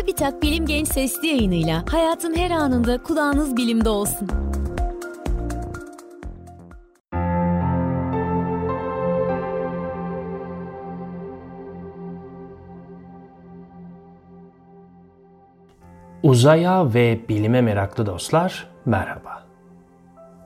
Çubitak Bilim Genç Sesli yayınıyla hayatın her anında kulağınız bilimde olsun. Uzaya ve bilime meraklı dostlar, merhaba.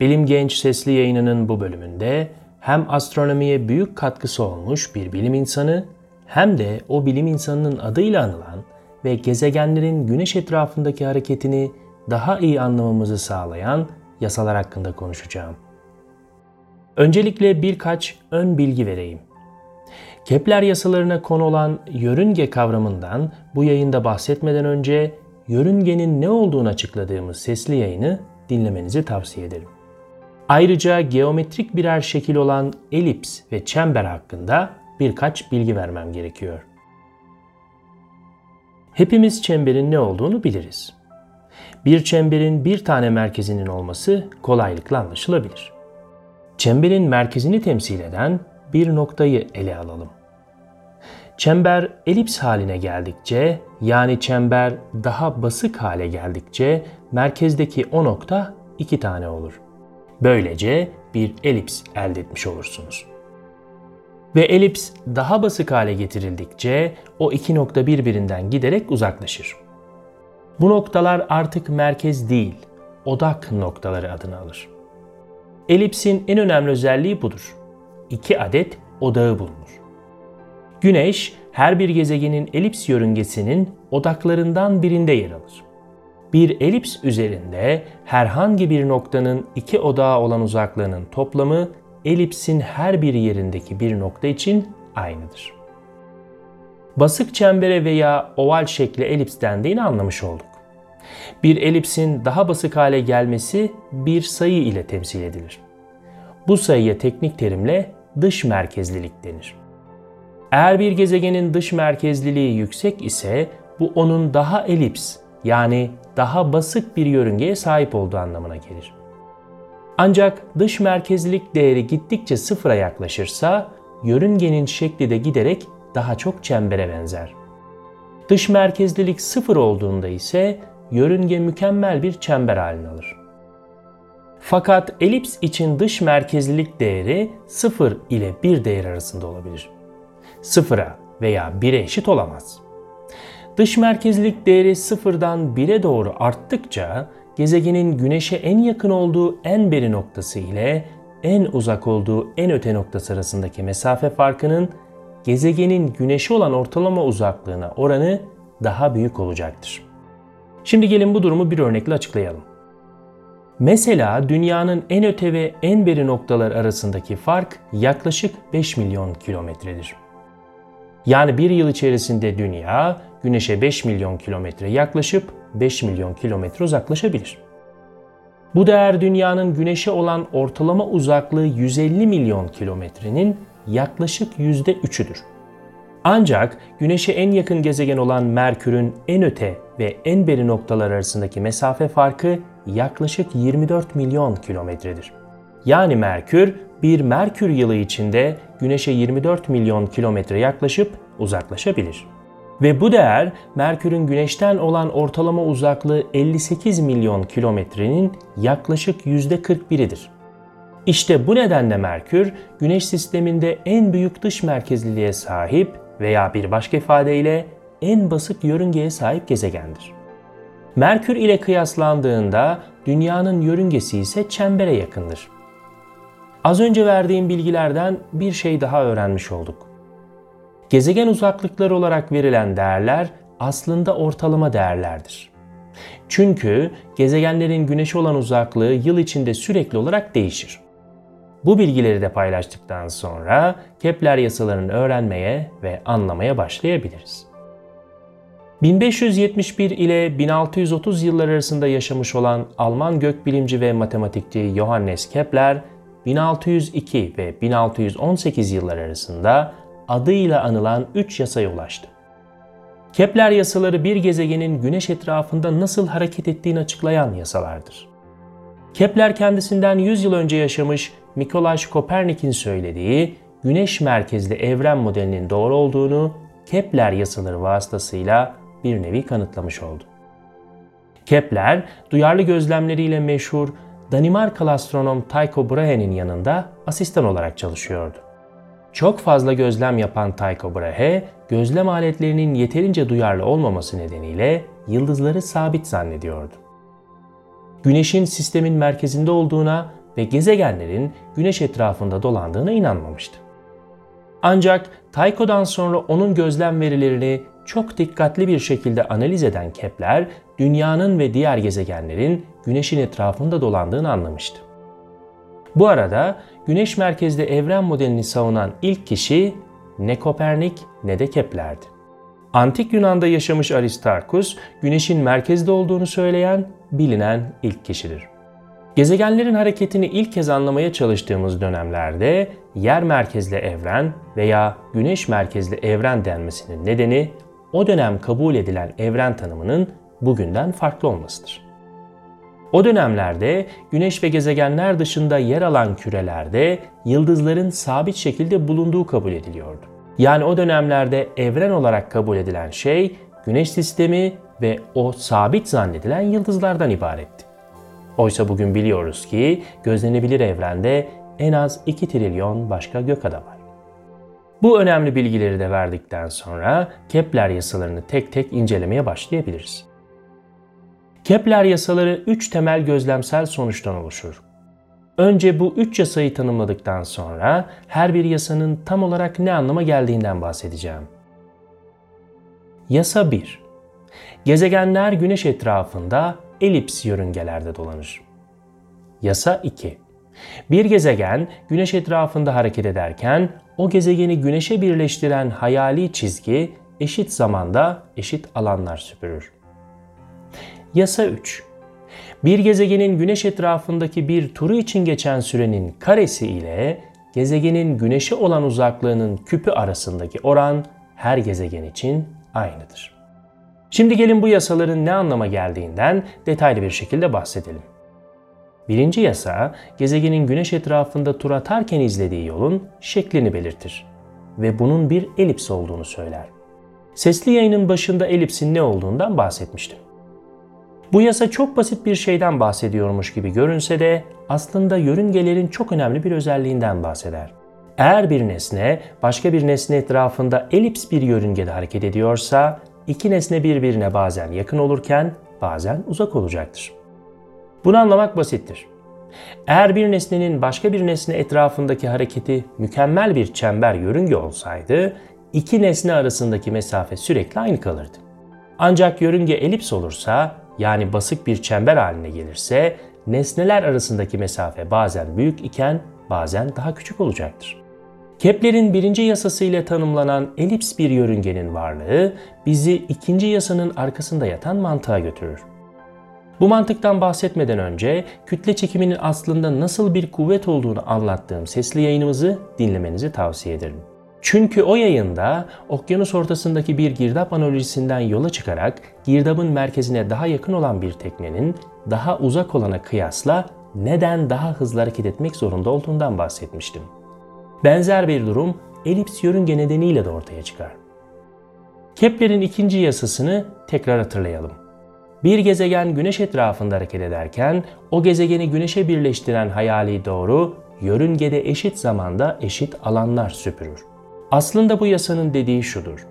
Bilim Genç Sesli yayınının bu bölümünde hem astronomiye büyük katkısı olmuş bir bilim insanı hem de o bilim insanının adıyla anılan ve gezegenlerin güneş etrafındaki hareketini daha iyi anlamamızı sağlayan yasalar hakkında konuşacağım. Öncelikle birkaç ön bilgi vereyim. Kepler yasalarına konu olan yörünge kavramından bu yayında bahsetmeden önce yörüngenin ne olduğunu açıkladığımız sesli yayını dinlemenizi tavsiye ederim. Ayrıca geometrik birer şekil olan elips ve çember hakkında birkaç bilgi vermem gerekiyor. Hepimiz çemberin ne olduğunu biliriz. Bir çemberin bir tane merkezinin olması kolaylıkla anlaşılabilir. Çemberin merkezini temsil eden bir noktayı ele alalım. Çember elips haline geldikçe yani çember daha basık hale geldikçe merkezdeki o nokta iki tane olur. Böylece bir elips elde etmiş olursunuz. Ve elips daha basık hale getirildikçe o iki nokta birbirinden giderek uzaklaşır. Bu noktalar artık merkez değil, odak noktaları adını alır. Elipsin en önemli özelliği budur. İki adet odağı bulunur. Güneş her bir gezegenin elips yörüngesinin odaklarından birinde yer alır. Bir elips üzerinde herhangi bir noktanın iki odağı olan uzaklığının toplamı elipsin her bir yerindeki bir nokta için aynıdır. Basık çembere veya oval şekli elips dendiğini anlamış olduk. Bir elipsin daha basık hale gelmesi bir sayı ile temsil edilir. Bu sayıya teknik terimle dış merkezlilik denir. Eğer bir gezegenin dış merkezliliği yüksek ise bu onun daha elips yani daha basık bir yörüngeye sahip olduğu anlamına gelir. Ancak dış merkezlilik değeri gittikçe sıfıra yaklaşırsa yörüngenin şekli de giderek daha çok çembere benzer. Dış merkezlilik sıfır olduğunda ise yörünge mükemmel bir çember halini alır. Fakat elips için dış merkezlilik değeri 0 ile 1 değer arasında olabilir. 0'a veya 1'e eşit olamaz. Dış merkezlilik değeri 0'dan 1'e doğru arttıkça gezegenin güneşe en yakın olduğu en beri noktası ile en uzak olduğu en öte noktası arasındaki mesafe farkının gezegenin güneşe olan ortalama uzaklığına oranı daha büyük olacaktır. Şimdi gelin bu durumu bir örnekle açıklayalım. Mesela dünyanın en öte ve en beri noktalar arasındaki fark yaklaşık 5 milyon kilometredir. Yani bir yıl içerisinde dünya güneşe 5 milyon kilometre yaklaşıp 5 milyon kilometre uzaklaşabilir. Bu değer dünyanın güneşe olan ortalama uzaklığı 150 milyon kilometrenin yaklaşık %3'üdür. Ancak güneşe en yakın gezegen olan Merkür'ün en öte ve en beri noktalar arasındaki mesafe farkı yaklaşık 24 milyon kilometredir. Yani Merkür bir Merkür yılı içinde Güneş'e 24 milyon kilometre yaklaşıp uzaklaşabilir. Ve bu değer Merkür'ün Güneş'ten olan ortalama uzaklığı 58 milyon kilometrenin yaklaşık %41'idir. İşte bu nedenle Merkür, Güneş sisteminde en büyük dış merkezliliğe sahip veya bir başka ifadeyle en basık yörüngeye sahip gezegendir. Merkür ile kıyaslandığında Dünyanın yörüngesi ise çembere yakındır. Az önce verdiğim bilgilerden bir şey daha öğrenmiş olduk. Gezegen uzaklıkları olarak verilen değerler aslında ortalama değerlerdir. Çünkü gezegenlerin güneşe olan uzaklığı yıl içinde sürekli olarak değişir. Bu bilgileri de paylaştıktan sonra Kepler yasalarını öğrenmeye ve anlamaya başlayabiliriz. 1571 ile 1630 yıllar arasında yaşamış olan Alman gökbilimci ve matematikçi Johannes Kepler, 1602 ve 1618 yıllar arasında adıyla anılan 3 yasaya ulaştı. Kepler yasaları bir gezegenin güneş etrafında nasıl hareket ettiğini açıklayan yasalardır. Kepler kendisinden 100 yıl önce yaşamış Mikolaj Kopernik'in söylediği güneş merkezli evren modelinin doğru olduğunu Kepler yasaları vasıtasıyla bir nevi kanıtlamış oldu. Kepler, duyarlı gözlemleriyle meşhur Danimarkalı astronom Tycho Brahe'nin yanında asistan olarak çalışıyordu. Çok fazla gözlem yapan Tycho Brahe, gözlem aletlerinin yeterince duyarlı olmaması nedeniyle yıldızları sabit zannediyordu. Güneşin sistemin merkezinde olduğuna ve gezegenlerin güneş etrafında dolandığına inanmamıştı. Ancak Tycho'dan sonra onun gözlem verilerini çok dikkatli bir şekilde analiz eden Kepler, dünyanın ve diğer gezegenlerin güneşin etrafında dolandığını anlamıştı. Bu arada güneş merkezli evren modelini savunan ilk kişi ne Kopernik ne de Kepler'di. Antik Yunan'da yaşamış Aristarkus, güneşin merkezde olduğunu söyleyen bilinen ilk kişidir. Gezegenlerin hareketini ilk kez anlamaya çalıştığımız dönemlerde yer merkezli evren veya güneş merkezli evren denmesinin nedeni o dönem kabul edilen evren tanımının bugünden farklı olmasıdır. O dönemlerde güneş ve gezegenler dışında yer alan kürelerde yıldızların sabit şekilde bulunduğu kabul ediliyordu. Yani o dönemlerde evren olarak kabul edilen şey güneş sistemi ve o sabit zannedilen yıldızlardan ibaretti. Oysa bugün biliyoruz ki gözlenebilir evrende en az 2 trilyon başka gökada var. Bu önemli bilgileri de verdikten sonra Kepler yasalarını tek tek incelemeye başlayabiliriz. Kepler yasaları 3 temel gözlemsel sonuçtan oluşur. Önce bu üç yasayı tanımladıktan sonra her bir yasanın tam olarak ne anlama geldiğinden bahsedeceğim. Yasa 1. Gezegenler güneş etrafında elips yörüngelerde dolanır. Yasa 2. Bir gezegen güneş etrafında hareket ederken o gezegeni güneşe birleştiren hayali çizgi eşit zamanda eşit alanlar süpürür. Yasa 3. Bir gezegenin güneş etrafındaki bir turu için geçen sürenin karesi ile gezegenin güneşe olan uzaklığının küpü arasındaki oran her gezegen için aynıdır. Şimdi gelin bu yasaların ne anlama geldiğinden detaylı bir şekilde bahsedelim. Birinci yasa, gezegenin güneş etrafında tur atarken izlediği yolun şeklini belirtir ve bunun bir elips olduğunu söyler. Sesli yayının başında elipsin ne olduğundan bahsetmiştim. Bu yasa çok basit bir şeyden bahsediyormuş gibi görünse de aslında yörüngelerin çok önemli bir özelliğinden bahseder. Eğer bir nesne başka bir nesne etrafında elips bir yörüngede hareket ediyorsa iki nesne birbirine bazen yakın olurken bazen uzak olacaktır. Bunu anlamak basittir. Eğer bir nesnenin başka bir nesne etrafındaki hareketi mükemmel bir çember yörünge olsaydı, iki nesne arasındaki mesafe sürekli aynı kalırdı. Ancak yörünge elips olursa, yani basık bir çember haline gelirse, nesneler arasındaki mesafe bazen büyük iken bazen daha küçük olacaktır. Kepler'in birinci yasası ile tanımlanan elips bir yörüngenin varlığı bizi ikinci yasanın arkasında yatan mantığa götürür. Bu mantıktan bahsetmeden önce kütle çekiminin aslında nasıl bir kuvvet olduğunu anlattığım sesli yayınımızı dinlemenizi tavsiye ederim. Çünkü o yayında okyanus ortasındaki bir girdap analojisinden yola çıkarak girdabın merkezine daha yakın olan bir teknenin daha uzak olana kıyasla neden daha hızlı hareket etmek zorunda olduğundan bahsetmiştim. Benzer bir durum elips yörünge nedeniyle de ortaya çıkar. Kepler'in ikinci yasasını tekrar hatırlayalım. Bir gezegen güneş etrafında hareket ederken o gezegeni güneşe birleştiren hayali doğru yörüngede eşit zamanda eşit alanlar süpürür. Aslında bu yasanın dediği şudur.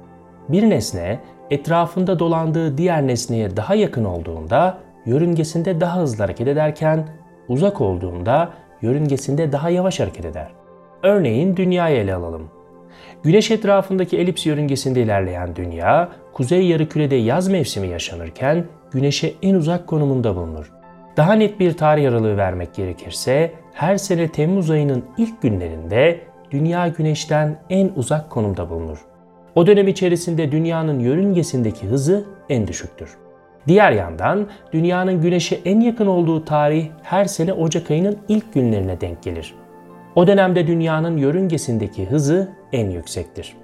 Bir nesne etrafında dolandığı diğer nesneye daha yakın olduğunda yörüngesinde daha hızlı hareket ederken uzak olduğunda yörüngesinde daha yavaş hareket eder. Örneğin dünyayı ele alalım. Güneş etrafındaki elips yörüngesinde ilerleyen dünya, kuzey yarımkürede yaz mevsimi yaşanırken güneşe en uzak konumunda bulunur. Daha net bir tarih aralığı vermek gerekirse, her sene Temmuz ayının ilk günlerinde dünya güneşten en uzak konumda bulunur. O dönem içerisinde dünyanın yörüngesindeki hızı en düşüktür. Diğer yandan dünyanın güneşe en yakın olduğu tarih her sene Ocak ayının ilk günlerine denk gelir. O dönemde dünyanın yörüngesindeki hızı en yüksektir.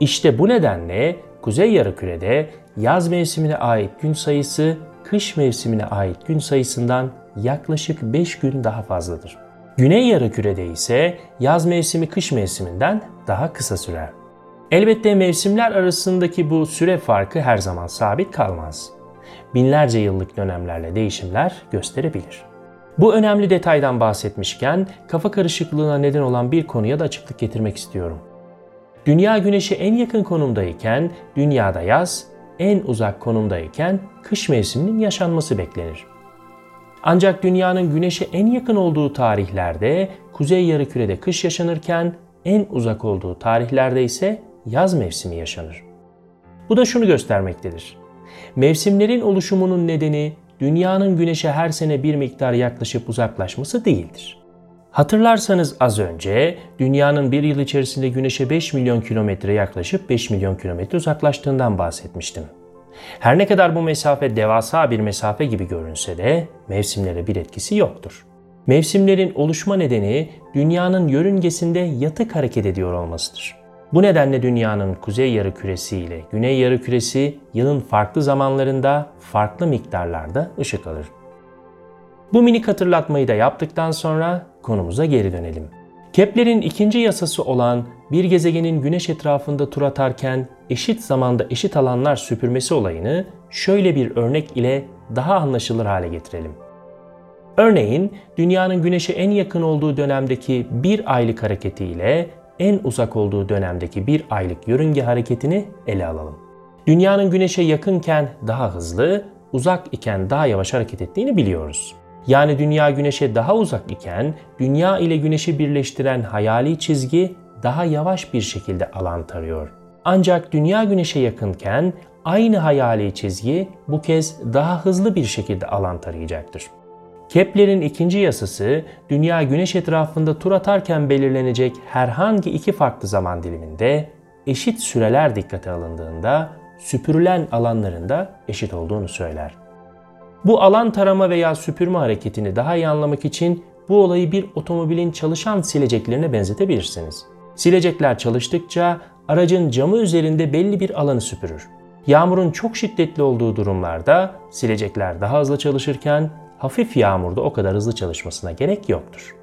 İşte bu nedenle Kuzey Yarımküre'de yaz mevsimine ait gün sayısı kış mevsimine ait gün sayısından yaklaşık 5 gün daha fazladır. Güney Yarımküre'de ise yaz mevsimi kış mevsiminden daha kısa sürer. Elbette mevsimler arasındaki bu süre farkı her zaman sabit kalmaz. Binlerce yıllık dönemlerle değişimler gösterebilir. Bu önemli detaydan bahsetmişken kafa karışıklığına neden olan bir konuya da açıklık getirmek istiyorum. Dünya güneşe en yakın konumdayken dünyada yaz, en uzak konumdayken kış mevsiminin yaşanması beklenir. Ancak dünyanın güneşe en yakın olduğu tarihlerde kuzey yarımkürede kış yaşanırken en uzak olduğu tarihlerde ise yaz mevsimi yaşanır. Bu da şunu göstermektedir. Mevsimlerin oluşumunun nedeni dünyanın güneşe her sene bir miktar yaklaşıp uzaklaşması değildir. Hatırlarsanız az önce dünyanın bir yıl içerisinde güneşe 5 milyon kilometre yaklaşıp 5 milyon kilometre uzaklaştığından bahsetmiştim. Her ne kadar bu mesafe devasa bir mesafe gibi görünse de mevsimlere bir etkisi yoktur. Mevsimlerin oluşma nedeni dünyanın yörüngesinde yatık hareket ediyor olmasıdır. Bu nedenle dünyanın kuzey yarı küresi ile güney yarı küresi yılın farklı zamanlarında farklı miktarlarda ışık alır. Bu minik hatırlatmayı da yaptıktan sonra konumuza geri dönelim. Kepler'in ikinci yasası olan bir gezegenin güneş etrafında tur atarken eşit zamanda eşit alanlar süpürmesi olayını şöyle bir örnek ile daha anlaşılır hale getirelim. Örneğin dünyanın güneşe en yakın olduğu dönemdeki bir aylık hareketi ile en uzak olduğu dönemdeki bir aylık yörünge hareketini ele alalım. Dünyanın güneşe yakınken daha hızlı, uzak iken daha yavaş hareket ettiğini biliyoruz. Yani dünya güneşe daha uzak iken dünya ile güneşi birleştiren hayali çizgi daha yavaş bir şekilde alan tarıyor. Ancak dünya güneşe yakınken aynı hayali çizgi bu kez daha hızlı bir şekilde alan tarayacaktır. Kepler'in ikinci yasası dünya güneş etrafında tur atarken belirlenecek herhangi iki farklı zaman diliminde eşit süreler dikkate alındığında süpürülen alanların da eşit olduğunu söyler. Bu alan tarama veya süpürme hareketini daha iyi anlamak için bu olayı bir otomobilin çalışan sileceklerine benzetebilirsiniz. Silecekler çalıştıkça aracın camı üzerinde belli bir alanı süpürür. Yağmurun çok şiddetli olduğu durumlarda silecekler daha hızlı çalışırken hafif yağmurda o kadar hızlı çalışmasına gerek yoktur.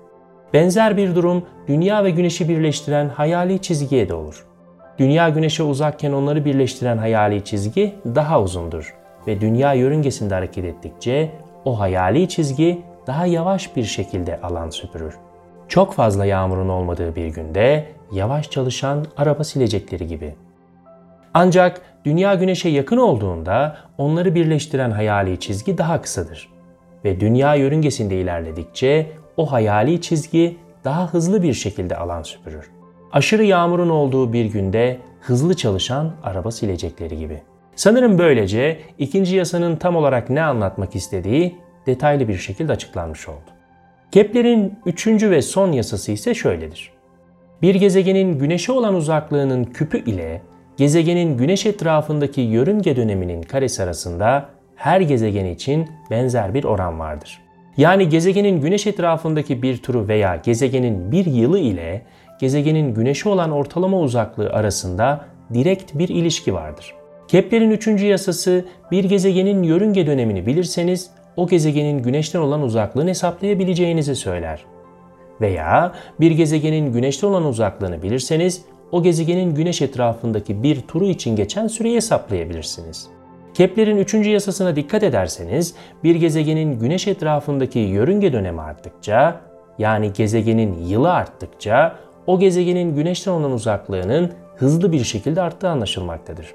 Benzer bir durum dünya ve güneşi birleştiren hayali çizgiye de olur. Dünya güneşe uzakken onları birleştiren hayali çizgi daha uzundur ve dünya yörüngesinde hareket ettikçe o hayali çizgi daha yavaş bir şekilde alan süpürür. Çok fazla yağmurun olmadığı bir günde yavaş çalışan araba silecekleri gibi. Ancak dünya güneşe yakın olduğunda onları birleştiren hayali çizgi daha kısadır ve dünya yörüngesinde ilerledikçe o hayali çizgi daha hızlı bir şekilde alan süpürür. Aşırı yağmurun olduğu bir günde hızlı çalışan araba silecekleri gibi. Sanırım böylece ikinci yasanın tam olarak ne anlatmak istediği detaylı bir şekilde açıklanmış oldu. Kepler'in üçüncü ve son yasası ise şöyledir. Bir gezegenin güneşe olan uzaklığının küpü ile gezegenin güneş etrafındaki yörünge döneminin karesi arasında her gezegen için benzer bir oran vardır. Yani gezegenin güneş etrafındaki bir turu veya gezegenin bir yılı ile gezegenin güneşe olan ortalama uzaklığı arasında direkt bir ilişki vardır. Kepler'in üçüncü yasası bir gezegenin yörünge dönemini bilirseniz o gezegenin güneşten olan uzaklığını hesaplayabileceğinizi söyler. Veya bir gezegenin güneşten olan uzaklığını bilirseniz o gezegenin güneş etrafındaki bir turu için geçen süreyi hesaplayabilirsiniz. Kepler'in üçüncü yasasına dikkat ederseniz bir gezegenin güneş etrafındaki yörünge dönemi arttıkça yani gezegenin yılı arttıkça o gezegenin güneşten olan uzaklığının hızlı bir şekilde arttığı anlaşılmaktadır.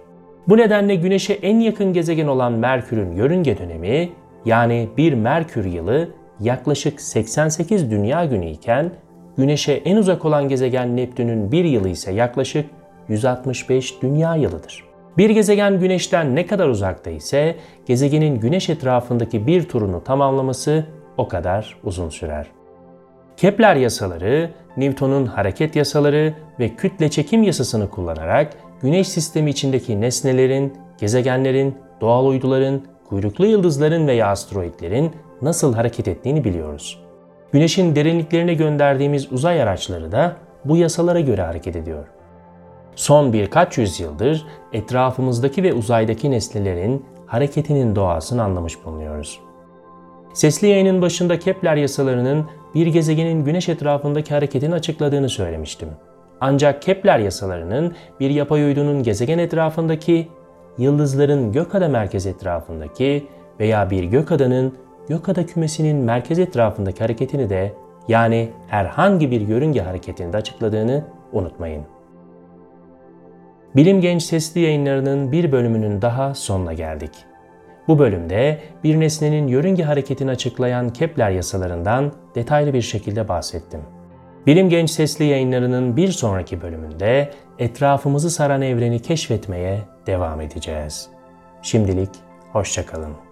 Bu nedenle Güneş'e en yakın gezegen olan Merkür'ün yörünge dönemi yani bir Merkür yılı yaklaşık 88 dünya günü iken Güneş'e en uzak olan gezegen Neptün'ün bir yılı ise yaklaşık 165 dünya yılıdır. Bir gezegen Güneş'ten ne kadar uzakta ise gezegenin Güneş etrafındaki bir turunu tamamlaması o kadar uzun sürer. Kepler yasaları, Newton'un hareket yasaları ve kütle çekim yasasını kullanarak Güneş sistemi içindeki nesnelerin, gezegenlerin, doğal uyduların, kuyruklu yıldızların veya asteroidlerin nasıl hareket ettiğini biliyoruz. Güneşin derinliklerine gönderdiğimiz uzay araçları da bu yasalara göre hareket ediyor. Son birkaç yüzyıldır etrafımızdaki ve uzaydaki nesnelerin hareketinin doğasını anlamış bulunuyoruz. Sesli yayının başında Kepler yasalarının bir gezegenin güneş etrafındaki hareketini açıkladığını söylemiştim. Ancak Kepler yasalarının bir yapay uydunun gezegen etrafındaki, yıldızların gökada merkez etrafındaki veya bir gökadanın gökada kümesinin merkez etrafındaki hareketini de yani herhangi bir yörünge hareketini de açıkladığını unutmayın. Bilim Genç Sesli yayınlarının bir bölümünün daha sonuna geldik. Bu bölümde bir nesnenin yörünge hareketini açıklayan Kepler yasalarından detaylı bir şekilde bahsettim. Bilim Genç Sesli yayınlarının bir sonraki bölümünde etrafımızı saran evreni keşfetmeye devam edeceğiz. Şimdilik hoşçakalın.